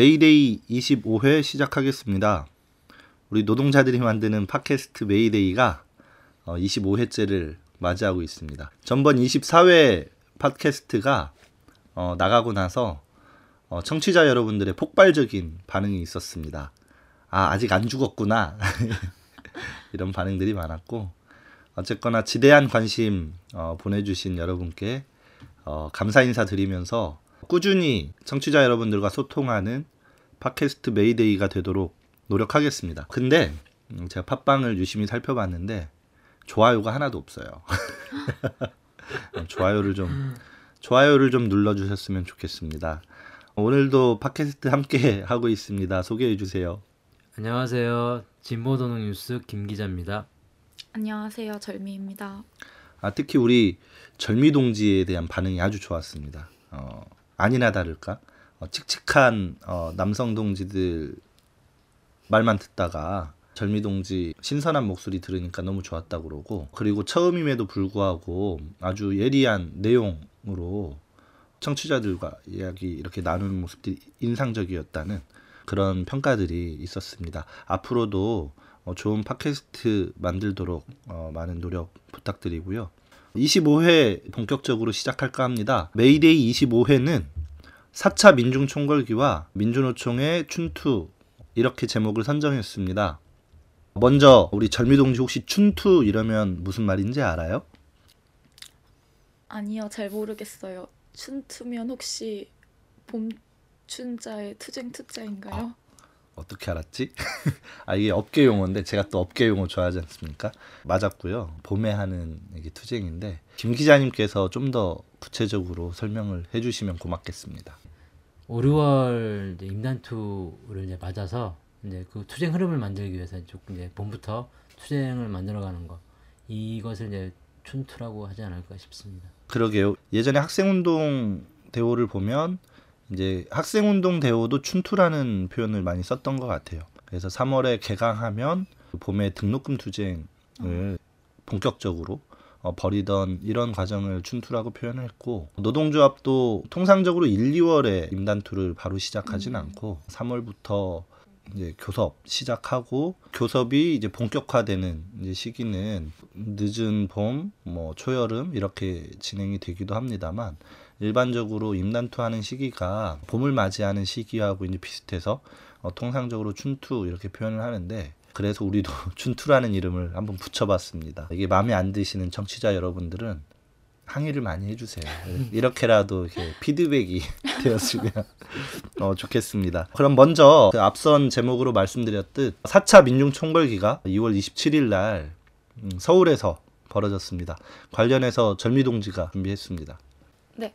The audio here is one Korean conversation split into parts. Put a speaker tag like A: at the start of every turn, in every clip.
A: 메이데이 25회 시작하겠습니다. 우리 노동자들이 만드는 팟캐스트 메이데이가 25회째를 어, 맞이하고 있습니다. 전번 24회 팟캐스트가 어, 나가고 나서 어, 청취자 여러분들의 폭발적인 반응이 있었습니다. 아, 아직 안 죽었구나. 이런 반응들이 많았고, 어쨌거나 지대한 관심 어, 보내주신 여러분께 어, 감사 인사 드리면서 꾸준히 청취자 여러분들과 소통하는 팟캐스트 메이데이가 되도록 노력하겠습니다. 근데 음, 제가 팟빵을 유심히 살펴봤는데 좋아요가 하나도 없어요. 좋아요를 좀 좋아요를 좀 눌러주셨으면 좋겠습니다. 오늘도 팟캐스트 함께 하고 있습니다. 소개해 주세요.
B: 안녕하세요. 진보도농 뉴스 김 기자입니다.
C: 안녕하세요. 절미입니다.
A: 아, 특히 우리 절미 동지에 대한 반응이 아주 좋았습니다. 어, 아니나 다를까 어, 칙칙한 어, 남성 동지들 말만 듣다가 절미 동지 신선한 목소리 들으니까 너무 좋았다 그러고 그리고 처음임에도 불구하고 아주 예리한 내용으로 청취자들과 이야기 이렇게 나누는 모습들이 인상적이었다는 그런 평가들이 있었습니다. 앞으로도 어, 좋은 팟캐스트 만들도록 어, 많은 노력 부탁드리고요. 25회 본격적으로 시작할까 합니다. 메이데이 25회는 4차 민중총궐기와 민주노총의 춘투 이렇게 제목을 선정했습니다. 먼저 우리 절미동지 혹시 춘투 이러면 무슨 말인지 알아요?
C: 아니요, 잘 모르겠어요. 춘투면 혹시 봄 춘자의 투쟁 투자인가요? 아,
A: 어떻게 알았지? 아 이게 업계 용어인데 제가 또 업계 용어 좋아하지 않습니까? 맞았고요. 봄에 하는 이게 투쟁인데 김 기자님께서 좀 더 구체적으로 설명을 해주시면 고맙겠습니다.
B: 5, 6월 임단투를 이제 맞아서 이제 그 투쟁 흐름을 만들기 위해서 조금 이제 봄부터 투쟁을 만들어가는 거 이것을 이제 춘투라고 하지 않을까 싶습니다.
A: 그러게요. 예전에 학생운동 대호를 보면 이제 학생운동 대호도 춘투라는 표현을 많이 썼던 것 같아요. 그래서 3월에 개강하면 봄에 등록금 투쟁을 본격적으로 어, 벌이던 이런 과정을 춘투라고 표현을 했고 노동조합도 통상적으로 1, 2월에 임단투를 바로 시작하진 음. 않고 3월부터 이제 교섭 시작하고 교섭이 이제 본격화되는 이제 시기는 늦은 봄, 뭐 초여름 이렇게 진행이 되기도 합니다만 일반적으로 임단투하는 시기가 봄을 맞이하는 시기하고 이제 비슷해서 어, 통상적으로 춘투 이렇게 표현을 하는데 그래서 우리도 춘투라는 이름을 한번 붙여봤습니다. 이게 마음에 안 드시는 청취자 여러분들은 항의를 많이 해주세요. 이렇게라도 이렇게 피드백이 되었으면 어, 좋겠습니다. 그럼 먼저 그 앞선 제목으로 말씀드렸듯 4차 민중총궐기가 2월 27일 날 음, 서울에서 벌어졌습니다. 관련해서 절미동지가 준비했습니다.
C: 네.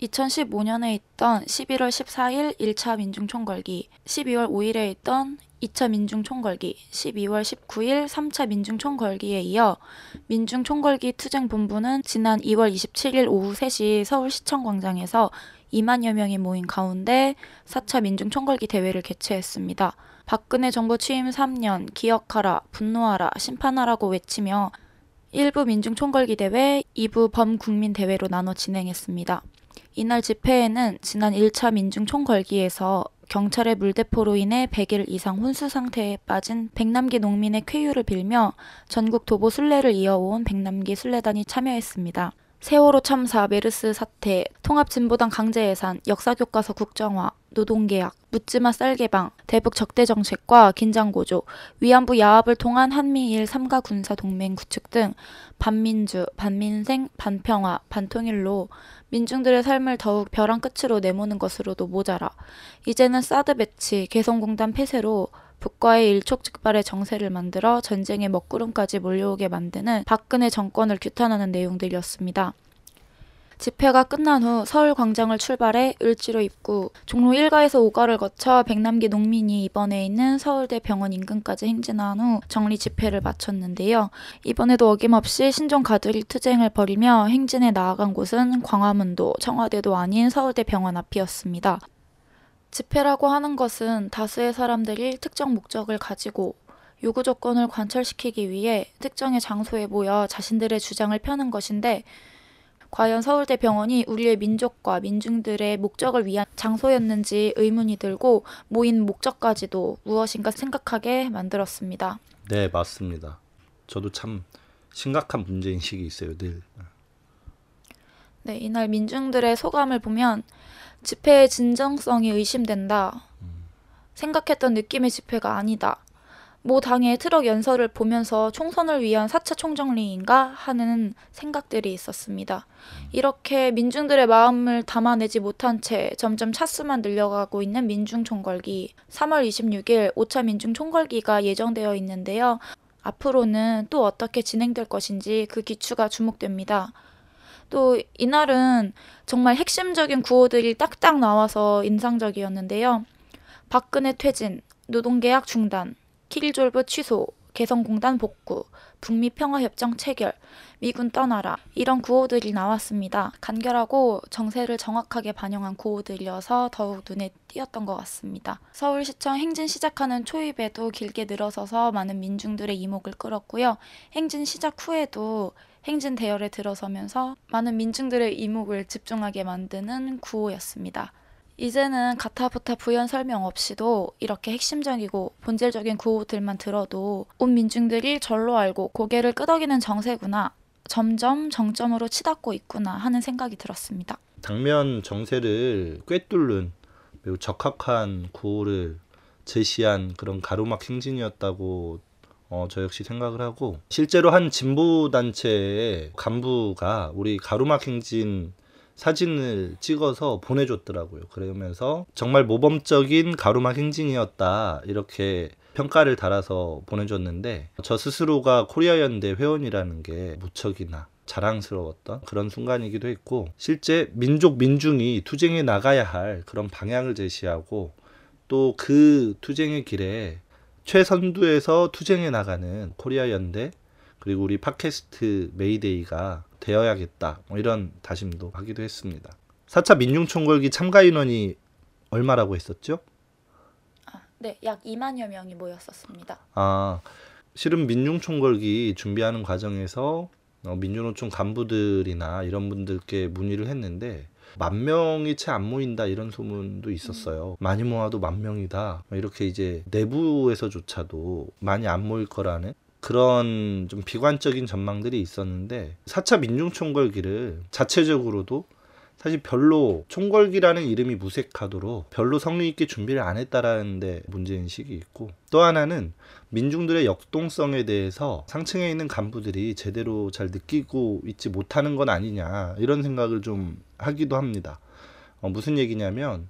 C: 2015년에 있던 11월 14일 1차 민중총궐기, 12월 5일에 있던 2차 민중총궐기, 12월 19일 3차 민중총궐기에 이어 민중총궐기 투쟁본부는 지난 2월 27일 오후 3시 서울시청 광장에서 2만여 명이 모인 가운데 4차 민중총궐기 대회를 개최했습니다. 박근혜 정부 취임 3년 기억하라, 분노하라, 심판하라고 외치며 1부 민중총궐기 대회, 2부 범국민 대회로 나눠 진행했습니다. 이날 집회에는 지난 1차 민중 총궐기에서 경찰의 물대포로 인해 100일 이상 혼수 상태에 빠진 백남기 농민의 쾌유를 빌며 전국 도보 순례를 이어온 백남기 순례단이 참여했습니다. 세월호 참사, 메르스 사태, 통합진보당 강제해산, 역사 교과서 국정화, 노동계약, 묻지마 쌀개방, 대북 적대 정책과 긴장 고조, 위안부 야합을 통한 한미일 삼가 군사 동맹 구축 등 반민주, 반민생, 반평화, 반통일로 민중들의 삶을 더욱 벼랑 끝으로 내모는 것으로도 모자라. 이제는 사드 배치, 개성공단 폐쇄로 북과의 일촉즉발의 정세를 만들어 전쟁의 먹구름까지 몰려오게 만드는 박근혜 정권을 규탄하는 내용들이었습니다. 집회가 끝난 후 서울 광장을 출발해 을지로 입구, 종로 1가에서 5가를 거쳐 백남기 농민이 입원해 있는 서울대 병원 인근까지 행진한 후 정리 집회를 마쳤는데요. 이번에도 어김없이 신종 가두리 투쟁을 벌이며 행진에 나아간 곳은 광화문도 청와대도 아닌 서울대 병원 앞이었습니다. 집회라고 하는 것은 다수의 사람들이 특정 목적을 가지고 요구 조건을 관철시키기 위해 특정의 장소에 모여 자신들의 주장을 펴는 것인데 과연 서울대 병원이 우리의 민족과 민중들의 목적을 위한 장소였는지 의문이 들고 모인 목적까지도 무엇인가 생각하게 만들었습니다.
A: 네, 맞습니다. 저도 참 심각한 문제 인식이 있어요, 늘.
C: 네, 이날 민중들의 소감을 보면 집회의 진정성이 의심된다. 생각했던 느낌의 집회가 아니다. 모 당의 트럭 연설을 보면서 총선을 위한 4차 총정리인가 하는 생각들이 있었습니다. 이렇게 민중들의 마음을 담아내지 못한 채 점점 차수만 늘려가고 있는 민중 총궐기. 3월 26일 5차 민중 총궐기가 예정되어 있는데요. 앞으로는 또 어떻게 진행될 것인지 그 기추가 주목됩니다. 또 이날은 정말 핵심적인 구호들이 딱딱 나와서 인상적이었는데요. 박근혜 퇴진, 노동계약 중단, 킬졸브 취소, 개성공단 복구, 북미 평화협정 체결, 미군 떠나라 이런 구호들이 나왔습니다. 간결하고 정세를 정확하게 반영한 구호들이어서 더욱 눈에 띄었던 것 같습니다. 서울시청 행진 시작하는 초입에도 길게 늘어서서 많은 민중들의 이목을 끌었고요. 행진 시작 후에도 행진 대열에 들어서면서 많은 민중들의 이목을 집중하게 만드는 구호였습니다. 이제는 가타부타 부연 설명 없이도 이렇게 핵심적이고 본질적인 구호들만 들어도 온 민중들이 절로 알고 고개를 끄덕이는 정세구나. 점점 정점으로 치닫고 있구나 하는 생각이 들었습니다.
A: 당면 정세를 꿰뚫는 매우 적합한 구호를 제시한 그런 가로막 행진이었다고 어, 저 역시 생각을 하고 실제로 한 진보 단체의 간부가 우리 가로막 행진 사진을 찍어서 보내줬더라고요. 그러면서 정말 모범적인 가로막 행진이었다 이렇게 평가를 달아서 보내줬는데 저 스스로가 코리아 연대 회원이라는 게 무척이나 자랑스러웠던 그런 순간이기도 했고 실제 민족 민중이 투쟁에 나가야 할 그런 방향을 제시하고 또 그 투쟁의 길에 최선두에서 투쟁해 나가는 코리아 연대 그리고 우리 팟캐스트 메이데이가 되어야겠다 뭐 이런 다짐도 하기도 했습니다. 4차 민중총궐기 참가 인원이 얼마라고 했었죠?
C: 아, 네, 약 2만여 명이 모였었습니다.
A: 아 실은 민중총궐기 준비하는 과정에서 어, 민주노총 간부들이나 이런 분들께 문의를 했는데 만 명이 채 안 모인다 이런 소문도 있었어요. 많이 모아도 만 명이다. 뭐 이렇게 이제 내부에서조차도 많이 안 모일 거라는 그런 좀 비관적인 전망들이 있었는데 4차 민중총궐기를 자체적으로도 사실 별로 총궐기라는 이름이 무색하도록 별로 성의 있게 준비를 안 했다라는 데 문제인식이 있고 또 하나는 민중들의 역동성에 대해서 상층에 있는 간부들이 제대로 잘 느끼고 있지 못하는 건 아니냐 이런 생각을 좀 하기도 합니다. 어, 무슨 얘기냐면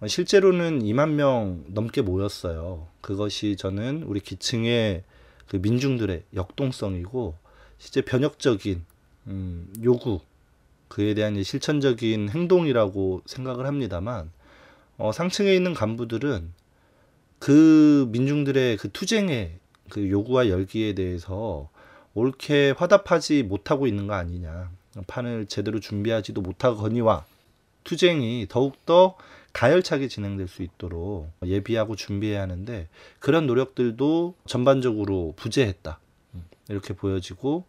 A: 어, 실제로는 2만 명 넘게 모였어요. 그것이 저는 우리 기층의 그 민중들의 역동성이고 실제 변혁적인 음, 요구 그에 대한 실천적인 행동이라고 생각을 합니다만 어, 상층에 있는 간부들은 그 민중들의 그 투쟁의 그 요구와 열기에 대해서 옳게 화답하지 못하고 있는 거 아니냐 판을 제대로 준비하지도 못하거니와 투쟁이 더욱더 가열차게 진행될 수 있도록 예비하고 준비해야 하는데 그런 노력들도 전반적으로 부재했다. 이렇게 보여지고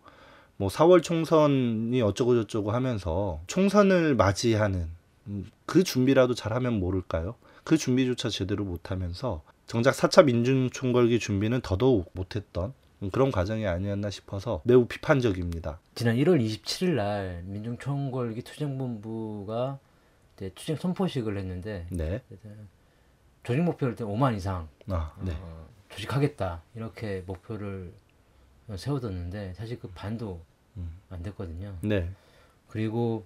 A: 뭐 4월 총선이 어쩌고 저쩌고 하면서 총선을 맞이하는 음, 그 준비라도 잘하면 모를까요? 그 준비조차 제대로 못하면서 정작 4차 민중총궐기 준비는 더더욱 못했던 그런 과정이 아니었나 싶어서 매우 비판적입니다.
B: 지난 1월 27일 날 민중총궐기 투쟁본부가 투쟁 선포식을 했는데
A: 네.
B: 조직 목표를 때 5만 이상
A: 아, 네.
B: 어, 조직하겠다 이렇게 목표를 세워뒀는데 사실 그 반도
A: 음.
B: 안 됐거든요.
A: 네.
B: 그리고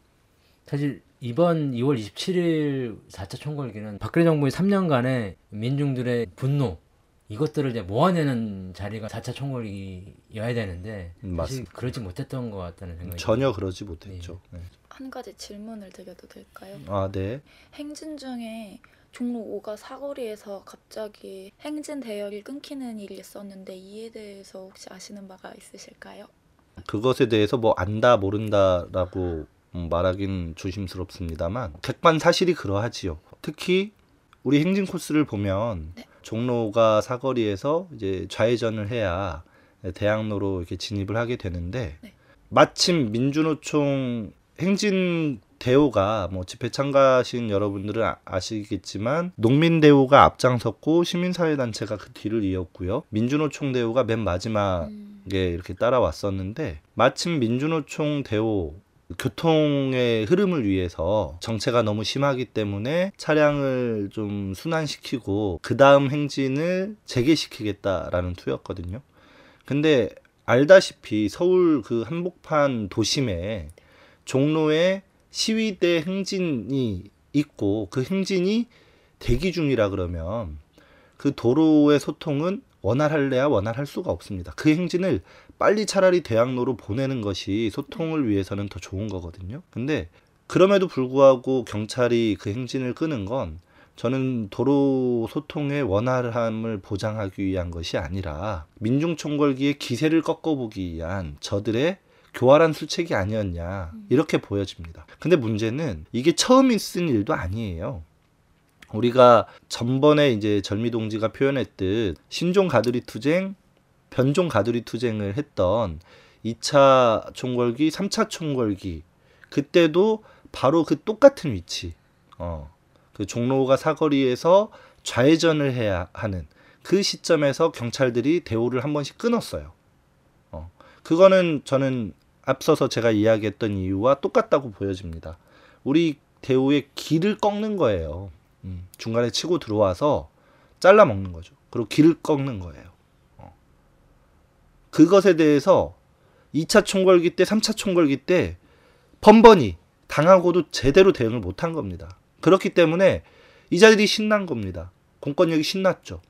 B: 사실 이번 2월 27일 4차 총궐기는 박근혜 정부의 3년간의 민중들의 분노 이것들을 이제 모아내는 자리가 4차 총궐기여야 되는데
A: 음,
B: 사실. 그러지 못했던 것 같다는 생각이
A: 전혀 그러지 못했죠. 네.
C: 한 가지 질문을 드려도 될까요?
A: 아, 네.
C: 행진 중에 종로 5가 사거리에서 갑자기 행진 대열이 끊기는 일이 있었는데 이에 대해서 혹시 아시는 바가 있으실까요?
A: 그것에 대해서 뭐 안다 모른다라고 음, 말하긴 조심스럽습니다만 객관 사실이 그러하지요. 특히 우리 행진 코스를 보면
C: 네.
A: 종로가 사거리에서 이제 좌회전을 해야 대학로로 이렇게 진입을 하게 되는데
C: 네.
A: 마침 민주노총 행진 대우가 뭐 집회 참가하신 여러분들은 아- 아시겠지만 농민 대우가 앞장섰고 시민사회 단체가 그 뒤를 이었고요. 민주노총 대우가 맨 마지막에
C: 음.
A: 이렇게 따라왔었는데 마침 민주노총 대우 교통의 흐름을 위해서 정체가 너무 심하기 때문에 차량을 좀 순환시키고 그 다음 행진을 재개시키겠다라는 투였거든요. 근데 알다시피 서울 그 한복판 도심에 종로에 시위대 행진이 있고 그 행진이 대기 중이라 그러면 그 도로의 소통은 원활할래야 원활할 수가 없습니다. 그 행진을 빨리 차라리 대학로로 보내는 것이 소통을 위해서는 더 좋은 거거든요. 근데 그럼에도 불구하고 경찰이 그 행진을 끄는 건 저는 도로 소통의 원활함을 보장하기 위한 것이 아니라 민중 총궐기의 기세를 꺾어보기 위한 저들의 교활한 수책이 아니었냐 이렇게 보여집니다. 근데 문제는 이게 처음 있은 일도 아니에요. 우리가 전번에 이제 절미 동지가 표현했듯 신종 가두리 투쟁, 변종 가두리 투쟁을 했던 2차 총궐기, 3차 총궐기 그때도 바로 그 똑같은 위치, 어, 그 종로가 사거리에서 좌회전을 해야 하는 그 시점에서 경찰들이 대우를 한 번씩 끊었어요. 어, 그거는 저는 앞서서 제가 이야기했던 이유와 똑같다고 보여집니다. 우리 대우의 길을 꺾는 거예요. 음, 중간에 치고 들어와서 잘라 먹는 거죠. 그리고 길을 꺾는 거예요. 어. 그것에 대해서 2차 총궐기 때, 3차 총궐기 때 번번이 당하고도 제대로 대응을 못한 겁니다. 그렇기 때문에 이 자들이 신난 겁니다. 공권력이 신났죠.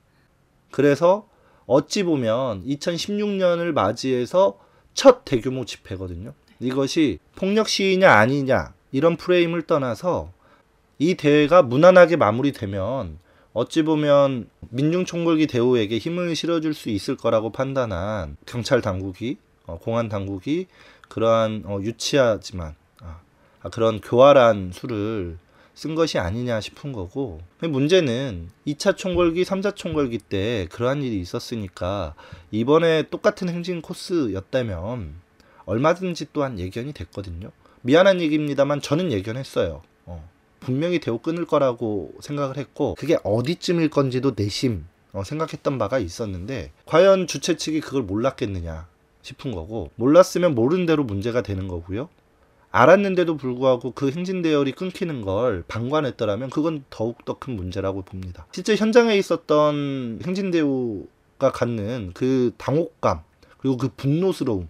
A: 그래서 어찌 보면 2016년을 맞이해서 첫 대규모 집회거든요. 이것이 폭력 시위냐 아니냐 이런 프레임을 떠나서 이 대회가 무난하게 마무리되면 어찌 보면 민중총궐기 대우에게 힘을 실어줄 수 있을 거라고 판단한 경찰 당국이 어, 공안 당국이 그러한 어, 유치하지만 아, 아, 그런 교활한 수를 쓴 것이 아니냐 싶은 거고 문제는 2차 총궐기, 3차 총궐기 때 그러한 일이 있었으니까 이번에 똑같은 행진 코스였다면 얼마든지 또한 예견이 됐거든요. 미안한 얘기입니다만 저는 예견했어요. 어. 분명히 대우 끊을 거라고 생각을 했고 그게 어디쯤일 건지도 내심 어, 생각했던 바가 있었는데 과연 주최 측이 그걸 몰랐겠느냐 싶은 거고 몰랐으면 모르는 대로 문제가 되는 거고요. 알았는데도 불구하고 그 행진 대열이 끊기는 걸 방관했더라면 그건 더욱더 큰 문제라고 봅니다. 실제 현장에 있었던 행진 대우가 갖는 그 당혹감 그리고 그 분노스러움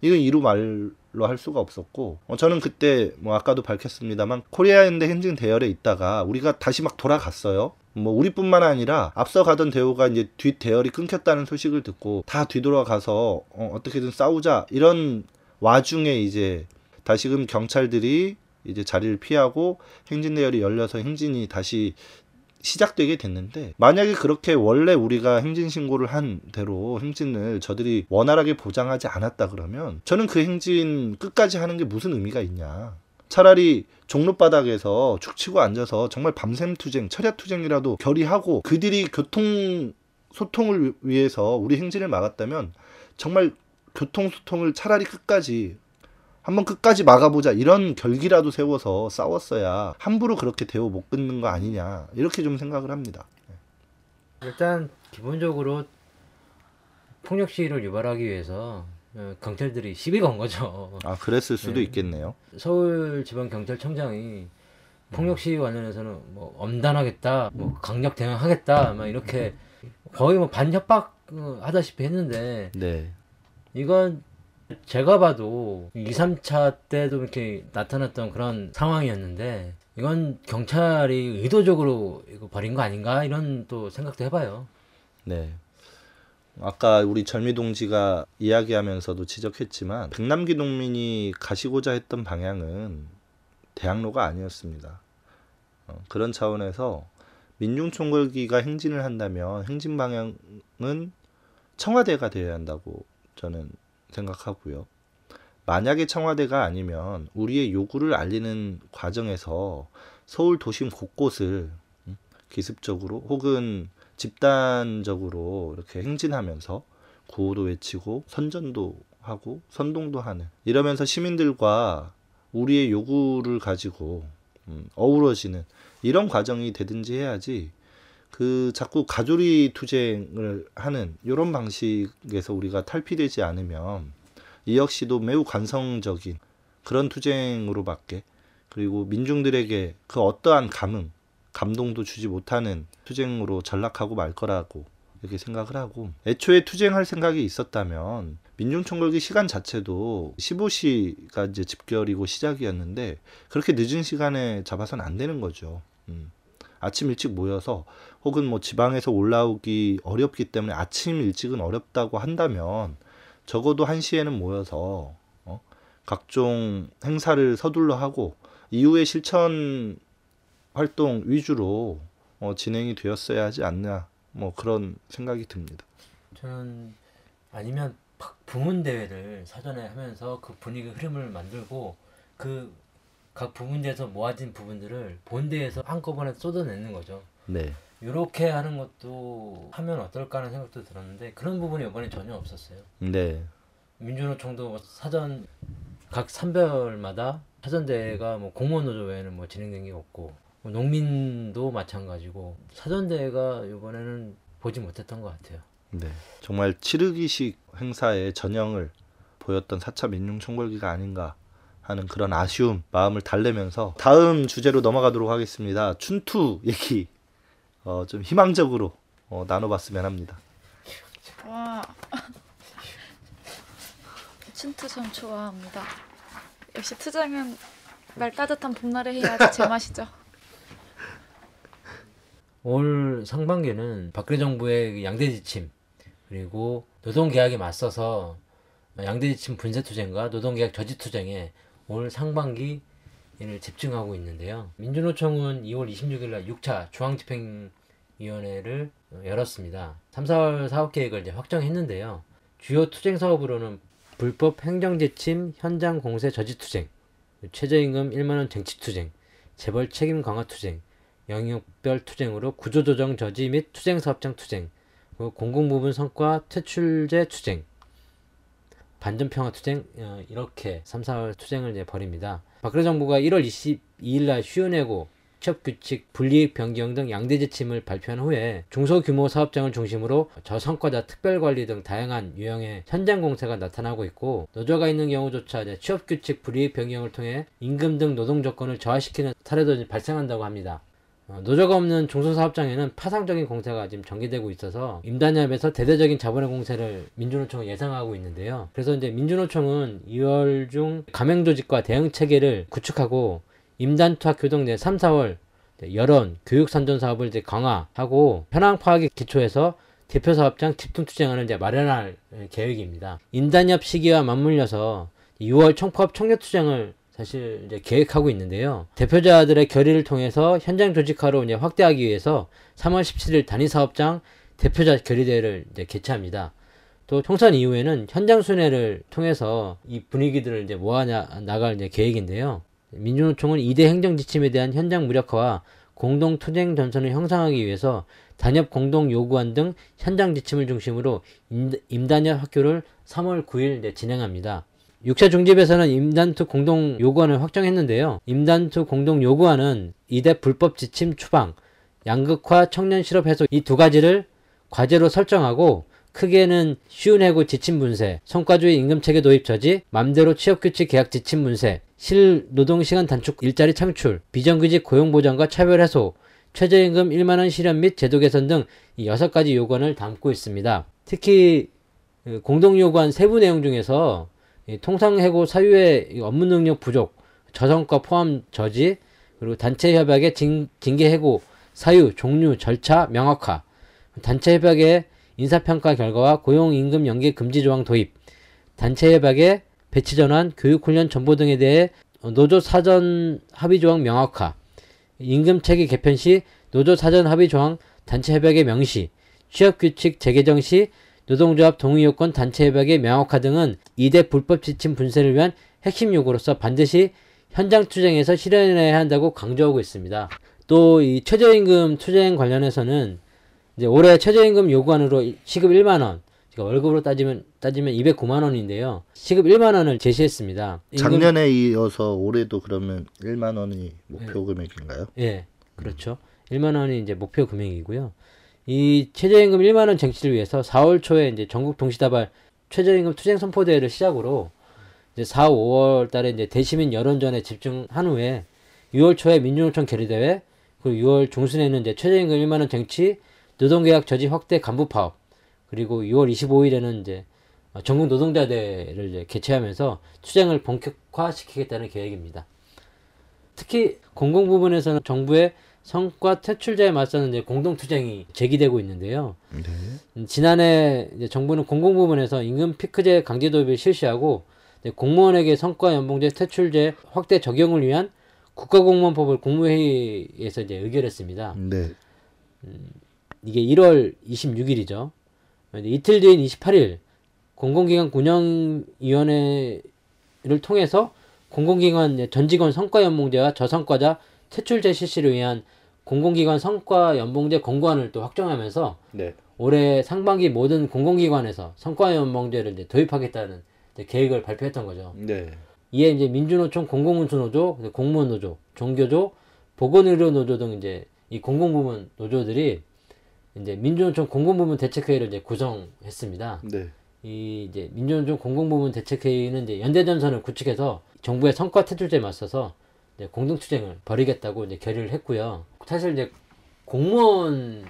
A: 이건 이루 말로 할 수가 없었고 어, 저는 그때 뭐 아까도 밝혔습니다만 코리아연대 행진 대열에 있다가 우리가 다시 막 돌아갔어요. 뭐 우리뿐만 아니라 앞서 가던 대우가 이제 뒷 대열이 끊겼다는 소식을 듣고 다 뒤돌아가서 어, 어떻게든 싸우자 이런 와중에 이제 다시금 경찰들이 이제 자리를 피하고 행진 대열이 열려서 행진이 다시 시작되게 됐는데 만약에 그렇게 원래 우리가 행진 신고를 한 대로 행진을 저들이 원활하게 보장하지 않았다 그러면 저는 그 행진 끝까지 하는 게 무슨 의미가 있냐. 차라리 종로바닥에서 죽치고 앉아서 정말 밤샘 투쟁 철야 투쟁이라도 결의하고 그들이 교통 소통을 위해서 우리 행진을 막았다면 정말 교통 소통을 차라리 끝까지 한번 끝까지 막아보자 이런 결기라도 세워서 싸웠어야 함부로 그렇게 대우 못 끊는 거 아니냐 이렇게 좀 생각을 합니다.
B: 일단 기본적으로 폭력 시위를 유발하기 위해서 어, 경찰들이 시비 건 거죠.
A: 아 그랬을 수도
B: 네.
A: 있겠네요.
B: 서울 지방 경찰청장이 폭력 시위 관련해서는 뭐 엄단하겠다, 뭐 강력 대응하겠다, 막 이렇게 거의 뭐 반협박 어, 하다시피 했는데
A: 네,
B: 이건 제가 봐도 2, 3차 때도 이렇게 나타났던 그런 상황이었는데 이건 경찰이 의도적으로 이거 벌인 거 아닌가 이런 또 생각도 해봐요.
A: 네. 아까 우리 절미 동지가 이야기하면서도 지적했지만 백남기 농민이 가시고자 했던 방향은 대학로가 아니었습니다. 어, 그런 차원에서 민중총궐기가 행진을 한다면 행진 방향은 청와대가 되어야 한다고 저는 생각하고요. 만약에 청와대가 아니면 우리의 요구를 알리는 과정에서 서울 도심 곳곳을 음, 기습적으로 혹은 집단적으로 이렇게 행진하면서 구호도 외치고 선전도 하고 선동도 하는 이러면서 시민들과 우리의 요구를 가지고 음, 어우러지는 이런 과정이 되든지 해야지 그 자꾸 가조리 투쟁을 하는 이런 방식에서 우리가 탈피되지 않으면 이 역시도 매우 관성적인 그런 투쟁으로밖에 그리고 민중들에게 그 어떠한 감흥, 감동도 주지 못하는 투쟁으로 전락하고 말 거라고 이렇게 생각을 하고 애초에 투쟁할 생각이 있었다면 민중총궐기 시간 자체도 15시가 이제 집결이고 시작이었는데 그렇게 늦은 시간에 잡아서는 안 되는 거죠. 음. 아침 일찍 모여서 혹은 뭐 지방에서 올라오기 어렵기 때문에 아침 일찍은 어렵다고 한다면 적어도 1시에는 모여서 어? 각종 행사를 서둘러 하고 이후에 실천 활동 위주로 어, 진행이 되었어야 하지 않나 뭐 그런 생각이 듭니다.
B: 저는 아니면 부문 대회를 사전에 하면서 그 분위기 흐름을 만들고 그 각 부문대에서 모아진 부분들을 본대에서 한꺼번에 쏟아내는 거죠.
A: 네.
B: 이렇게 하는 것도 하면 어떨까 하는 생각도 들었는데 그런 부분이 이번에 전혀 없었어요.
A: 네.
B: 민주노총도 뭐 사전 각 산별마다 사전 대회가 뭐 공무원 노조 외에는 뭐 진행된 게 없고 뭐 농민도 마찬가지고 사전 대회가 이번에는 보지 못했던 것 같아요.
A: 네. 정말 치르기식 행사의 전형을 보였던 4차 민중총궐기가 아닌가 하는 그런 아쉬움 마음을 달래면서 다음 주제로 넘어가도록 하겠습니다. 춘투 얘기 어, 좀 희망적으로 어, 나눠봤으면 합니다.
C: 와. 춘투 참 좋아합니다. 역시 투쟁은 날 따뜻한 봄날에 해야지 제맛이죠.
B: 올 상반기는 박근혜 정부의 그 양대 지침 그리고 노동 계약에 맞서서 양대 지침 분쇄 투쟁과 노동 계약 저지 투쟁에 올 상반기 를 집중하고 있는데요. 민주노총은 2월 26일 날 6차 중앙집행위원회를 열었습니다. 3, 4월 사업계획을 이제 확정했는데요. 주요 투쟁 사업으로는 불법 행정지침 현장 공세 저지 투쟁, 최저임금 1만원 쟁취 투쟁, 재벌 책임 강화 투쟁, 영역별 투쟁으로 구조조정 저지 및 투쟁 사업장 투쟁, 공공부문 성과 퇴출제 투쟁, 반전평화 투쟁 어, 이렇게 3, 4월 투쟁을 이제 벌입니다. 박근혜 정부가 1월 22일 날 쉬어내고 취업 규칙, 불이익 변경 등 양대 지침을 발표한 후에 중소규모 사업장을 중심으로 저성과자 특별관리 등 다양한 유형의 현장 공세가 나타나고 있고 노조가 있는 경우조차 취업 규칙, 불이익 변경을 통해 임금 등 노동 조건을 저하시키는 사례도 발생한다고 합니다. 어, 노조가 없는 중소사업장에는 파상적인 공세가 지금 전개되고 있어서 임단협에서 대대적인 자본의 공세를 민주노총은 예상하고 있는데요. 그래서 이제 민주노총은 2월 중 가맹조직과 대응 체계를 구축하고 임단투학 교동 내 3, 4월 여론, 교육 선전 사업을 이제 강화하고 현황 파악에 기초해서 대표 사업장 집중 투쟁을 이제 마련할 계획입니다. 임단협 시기와 맞물려서 6월 총파업 총력 투쟁을 사실 이제 계획하고 있는데요. 대표자들의 결의를 통해서 현장 조직화로 이제 확대하기 위해서 3월 17일 단위 사업장 대표자 결의대회를 이제 개최합니다. 또 총선 이후에는 현장 순회를 통해서 이 분위기들을 이제 모아 나갈 이제 계획인데요. 민주노총은 2대 행정 지침에 대한 현장 무력화와 공동 투쟁 전선을 형성하기 위해서 단협 공동 요구안 등 현장 지침을 중심으로 임단협 학교를 3월 9일 진행합니다. 6차 중집에서는 임단투 공동 요구안을 확정했는데요. 임단투 공동 요구안은 이대 불법 지침 추방, 양극화 청년 실업 해소 이 두 가지를 과제로 설정하고 크게는 쉬운 해고 지침 분쇄, 성과주의 임금 체계 도입 저지, 맘대로 취업 규칙 계약 지침 분쇄, 실 노동 시간 단축 일자리 창출, 비정규직 고용 보장과 차별 해소, 최저임금 1만 원 실현 및 제도 개선 등이 여섯 가지 요구안을 담고 있습니다. 특히 그 공동 요구안 세부 내용 중에서 통상해고 사유의 업무 능력 부족, 저성과 포함 저지, 그리고 단체 협약의 징, 징계 해고 사유, 종류, 절차 명확화, 단체 협약의 인사평가 결과와 고용임금 연계 금지 조항 도입, 단체 협약의 배치 전환, 교육 훈련 정보 등에 대해 노조 사전 합의 조항 명확화, 임금 체계 개편 시 노조 사전 합의 조항 단체 협약의 명시, 취업 규칙 재개정 시 노동조합 동의요건 단체 협약의 명확화 등은 이대 불법 지침 분쇄를 위한 핵심 요구로서 반드시 현장 투쟁에서 실현해야 한다고 강조하고 있습니다. 또 이 최저임금 투쟁 관련해서는 이제 올해 최저임금 요구안으로 시급 1만 원, 그러니까 월급으로 따지면 따지면 209만 원인데요. 시급 1만 원을 제시했습니다. 임금-
A: 작년에 이어서 올해도 그러면 1만 원이 목표 금액인가요?
B: 예, 그렇죠. 1만 원이 이제 목표 금액이고요. 이 최저임금 1만 원 쟁취를 위해서 4월 초에 이제 전국 동시다발 최저임금 투쟁 선포대회를 시작으로 이제 4, 5월 달에 이제 대시민 여론전에 집중한 후에 6월 초에 민주노총 결의대회 그리고 6월 중순에는 이제 최저임금 1만 원 쟁취 노동계약 저지 확대 간부 파업 그리고 6월 25일에는 이제 어, 전국 노동자대를 이제 개최하면서 투쟁을 본격화시키겠다는 계획입니다. 특히 공공 부분에서는 정부의 성과 퇴출자에 맞서는 이제 공동 투쟁이 제기되고 있는데요.
A: 네.
B: 음, 지난해 정부는 공공 부문에서 임금 피크제 강제 도입을 실시하고 공무원에게 성과 연봉제 퇴출제 확대 적용을 위한 국가공무원법을 국무회의에서 이제 의결했습니다.
A: 네.
B: 이게 1월 26일이죠. 이틀 뒤인 28일 공공기관 운영위원회를 통해서 공공기관 전 직원 성과연봉제와 저성과자 퇴출제 실시를 위한 공공기관 성과 연봉제 권고안을 또 확정하면서
A: 네.
B: 올해 상반기 모든 공공기관에서 성과 연봉제를 이제 도입하겠다는 이제 계획을 발표했던 거죠.
A: 네.
B: 이에 이제 민주노총 공공운수노조, 공무원노조, 종교조, 보건의료노조 등 이제 이 공공부문 노조들이 이제 민주노총 공공부문 대책회의를 이제 구성했습니다.
A: 네.
B: 이 이제 민주노총 공공부문 대책회의는 이제 연대전선을 구축해서 정부의 성과 퇴출제에 맞서서 이제 공동투쟁을 벌이겠다고 이제 결의를 했고요. 사실 이제 공무원들이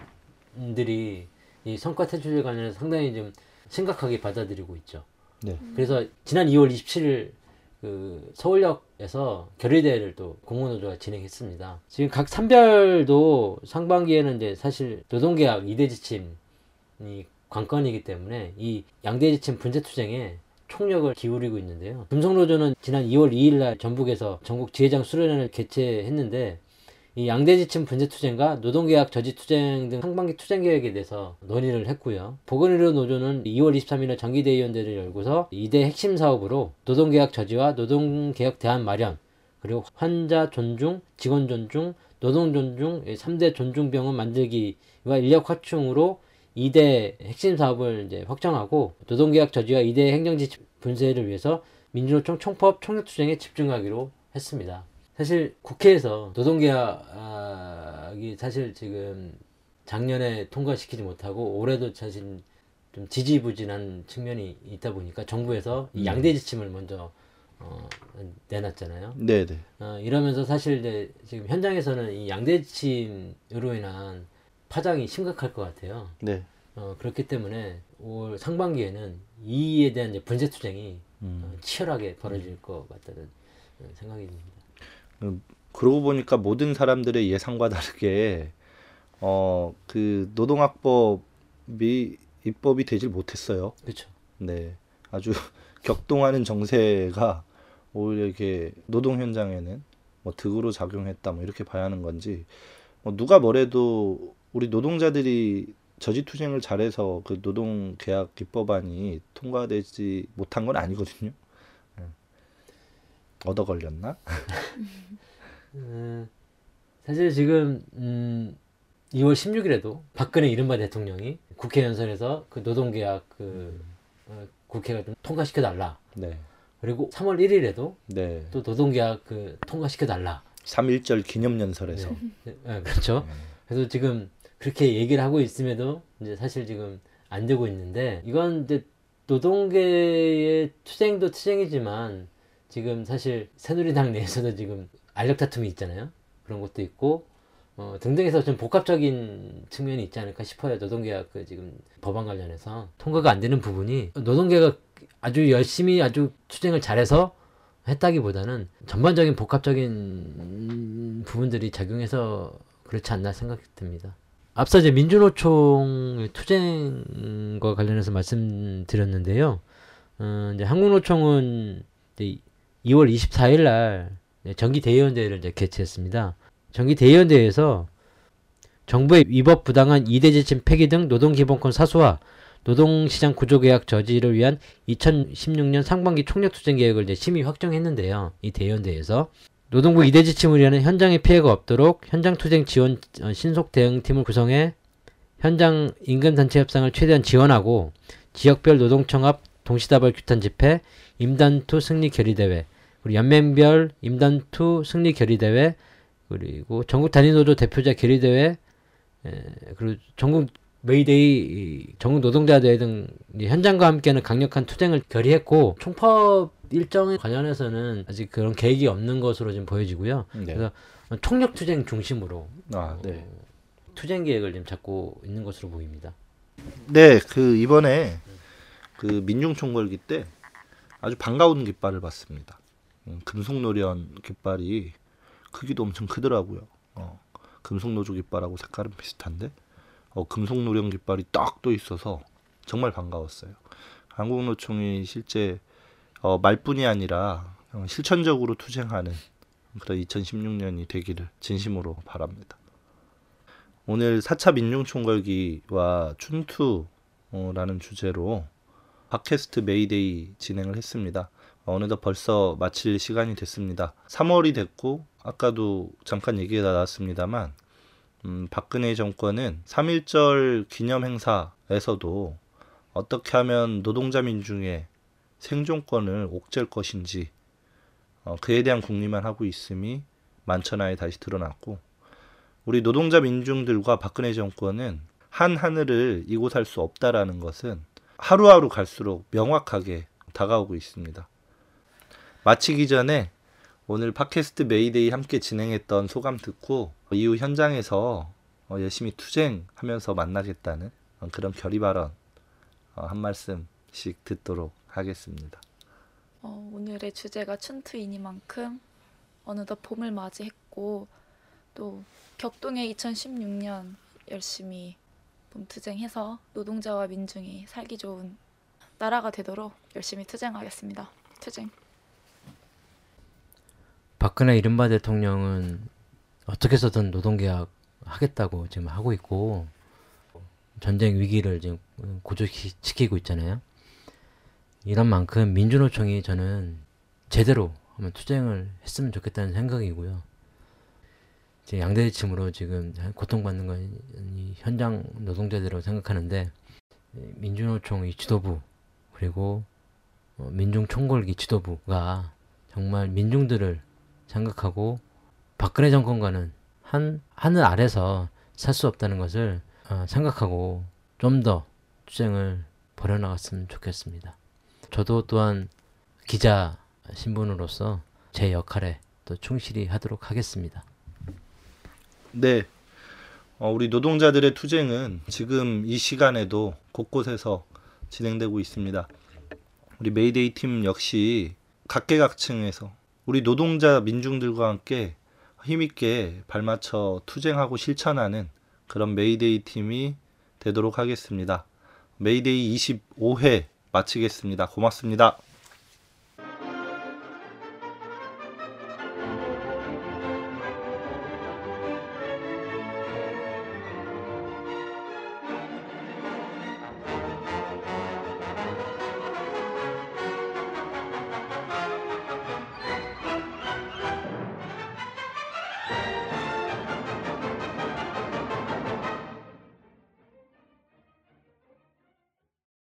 B: 이 성과 퇴출제 관련해서 상당히 좀 심각하게 받아들이고 있죠.
A: 네.
B: 그래서 지난 2월 27일 그 서울역에서 결의대회를 또 공무노조가 진행했습니다. 지금 각 산별도 상반기에는 이제 사실 노동계약 이대 지침이 관건이기 때문에 이 양대 지침 분재 투쟁에 총력을 기울이고 있는데요. 금속노조는 지난 2월 2일 날 전북에서 전국 지회장 수련회를 개최했는데 이 양대 지침 분재 투쟁과 노동계약 저지 투쟁 등 상반기 투쟁 계획에 대해서 논의를 했고요. 보건의료 노조는 2월 23일에 정기대의원대를 열고서 이대 핵심 사업으로 노동계약 저지와 노동개혁 대안 마련 그리고 환자 존중, 직원 존중, 노동 존중 3대 존중 병원 만들기와 인력 확충으로 2대 핵심 사업을 이제 확정하고 노동계약 저지와 2대 행정지 분쇄를 위해서 민주노총 총법 총력투쟁에 집중하기로 했습니다. 사실 국회에서 노동계약이 사실 지금 작년에 통과시키지 못하고 올해도 사실 좀 지지부진한 측면이 있다 보니까 정부에서 이 양대 지침을 먼저 어, 내놨잖아요.
A: 네, 네.
B: 어, 이러면서 사실 이제 지금 현장에서는 이 양대 지침으로 인한 파장이 심각할 것 같아요.
A: 네.
B: 어, 그렇기 때문에 올 상반기에는 이에 대한 이제 분쇄 투쟁이 어, 치열하게 벌어질 것 같다는 어, 생각이 듭니다.
A: 그러고 보니까 모든 사람들의 예상과 다르게 어 그 노동학법이 입법이 되질 못했어요.
B: 그렇죠.
A: 네, 아주 격동하는 정세가 오히려 이렇게 노동 현장에는 뭐 득으로 작용했다 뭐 이렇게 봐야 하는 건지 뭐 누가 뭐래도 우리 노동자들이 저지투쟁을 잘해서 그 노동 계약 입법안이 통과되지 못한 건 아니거든요. 네. 얻어 걸렸나?
B: 음, 사실 지금 음, 2월 16일에도 박근혜 이른바 대통령이 국회 연설에서 그 노동계약 그 어, 국회가 좀 통과시켜 달라.
A: 네,
B: 그리고 3월 1일에도
A: 네.
B: 또 노동계약 그 통과시켜 달라.
A: 3.1절 기념연설에서
B: 네, 네, 그렇죠. 그래서 지금 그렇게 얘기를 하고 있음에도 이제 사실 지금 안 되고 있는데 이건 이제 노동계의 투쟁도 투쟁이지만 지금 사실 새누리당 내에서도 지금 알력 다툼이 있잖아요. 그런 것도 있고 어, 등등해서 좀 복합적인 측면이 있지 않을까 싶어요. 노동계약 그 지금 법안 관련해서 통과가 안 되는 부분이 노동계가 아주 열심히 아주 투쟁을 잘해서 했다기보다는 전반적인 복합적인 부분들이 작용해서 그렇지 않나 생각이 듭니다. 앞서 이제 민주노총 투쟁과 관련해서 말씀드렸는데요. 어, 이제 한국노총은 이제 2월 24일 날 정기 대의원대회를 이제 개최했습니다. 정기 대의원대회에서 정부의 위법 부당한 이대 지침 폐기 등 노동기본권 사수와 노동시장 구조개혁 저지를 위한 2016년 상반기 총력투쟁 계획을 이제 심의 확정했는데요. 이 대의원대회에서 노동부 이대 지침을 위한 현장의 피해가 없도록 현장 투쟁 지원 어, 신속 대응팀을 구성해 현장 임금 단체 협상을 최대한 지원하고 지역별 노동청합 동시다발 규탄 집회, 임단투 승리 결의대회, 그리고 연맹별 임단투 승리 결의대회, 그리고 전국 단위노조 대표자 결의대회, 에, 그리고 전국 메이데이, 이 전국 노동자대회 등이 현장과 함께하는 강력한 투쟁을 결의했고 총파업 일정에 관련해서는 아직 그런 계획이 없는 것으로 지금 보여지고요.
A: 네.
B: 그래서 총력 투쟁 중심으로
A: 아, 네.
B: 투쟁 계획을 지금 잡고 있는 것으로 보입니다.
A: 네, 그 이번에 그 민중총궐기 때 아주 반가운 깃발을 봤습니다. 음, 금속노련 깃발이 크기도 엄청 크더라고요. 어, 금속노조 깃발하고 색깔은 비슷한데 어, 금속노련 깃발이 딱 또 있어서 정말 반가웠어요. 한국노총이 실제 어, 말뿐이 아니라 어, 실천적으로 투쟁하는 그런 2016년이 되기를 진심으로 바랍니다. 오늘 4차 민중총궐기와 춘투라는 주제로 팟캐스트 메이데이 진행을 했습니다. 어느덧 벌써 마칠 시간이 됐습니다. 3월이 됐고 아까도 잠깐 얘기가 나왔습니다만 음, 박근혜 정권은 3.1절 기념 행사에서도 어떻게 하면 노동자 민중의 생존권을 옥죄할 것인지 어, 그에 대한 궁리만 하고 있음이 만천하에 다시 드러났고 우리 노동자 민중들과 박근혜 정권은 한 하늘을 이곳할 수 없다라는 것은 하루하루 갈수록 명확하게 다가오고 있습니다. 마치기 전에 오늘 팟캐스트 메이데이 함께 진행했던 소감 듣고 이후 현장에서 어, 열심히 투쟁하면서 만나겠다는 어, 그런 결의 발언 어, 한 말씀씩 듣도록 하겠습니다.
C: 어, 오늘의 주제가 춘투이니만큼 어느덧 봄을 맞이했고 또 격동의 2016년 열심히 봄투쟁해서 노동자와 민중이 살기 좋은 나라가 되도록 열심히 투쟁하겠습니다. 투쟁.
B: 박근혜 이른바 대통령은 어떻게 해서든 노동계약 하겠다고 지금 하고 있고 전쟁 위기를 지금 고조시키고 있잖아요. 이런 만큼 민주노총이 저는 제대로 한번 투쟁을 했으면 좋겠다는 생각이고요. 지금 양대지침으로 지금 고통받는 건이 현장 노동자들이라고 생각하는데 민주노총 이 지도부 그리고 어, 민중총궐기 지도부가 정말 민중들을 생각하고 박근혜 정권과는 한 하늘 아래서 살 수 없다는 것을 어, 생각하고 좀 더 투쟁을 벌여나갔으면 좋겠습니다. 저도 또한 기자 신분으로서 제 역할에 또 충실히 하도록 하겠습니다.
A: 네. 어, 우리 노동자들의 투쟁은 지금 이 시간에도 곳곳에서 진행되고 있습니다. 우리 메이데이 팀 역시 각계각층에서 우리 노동자 민중들과 함께 힘있게 발맞춰 투쟁하고 실천하는 그런 메이데이 팀이 되도록 하겠습니다. 메이데이 25회 마치겠습니다. 고맙습니다.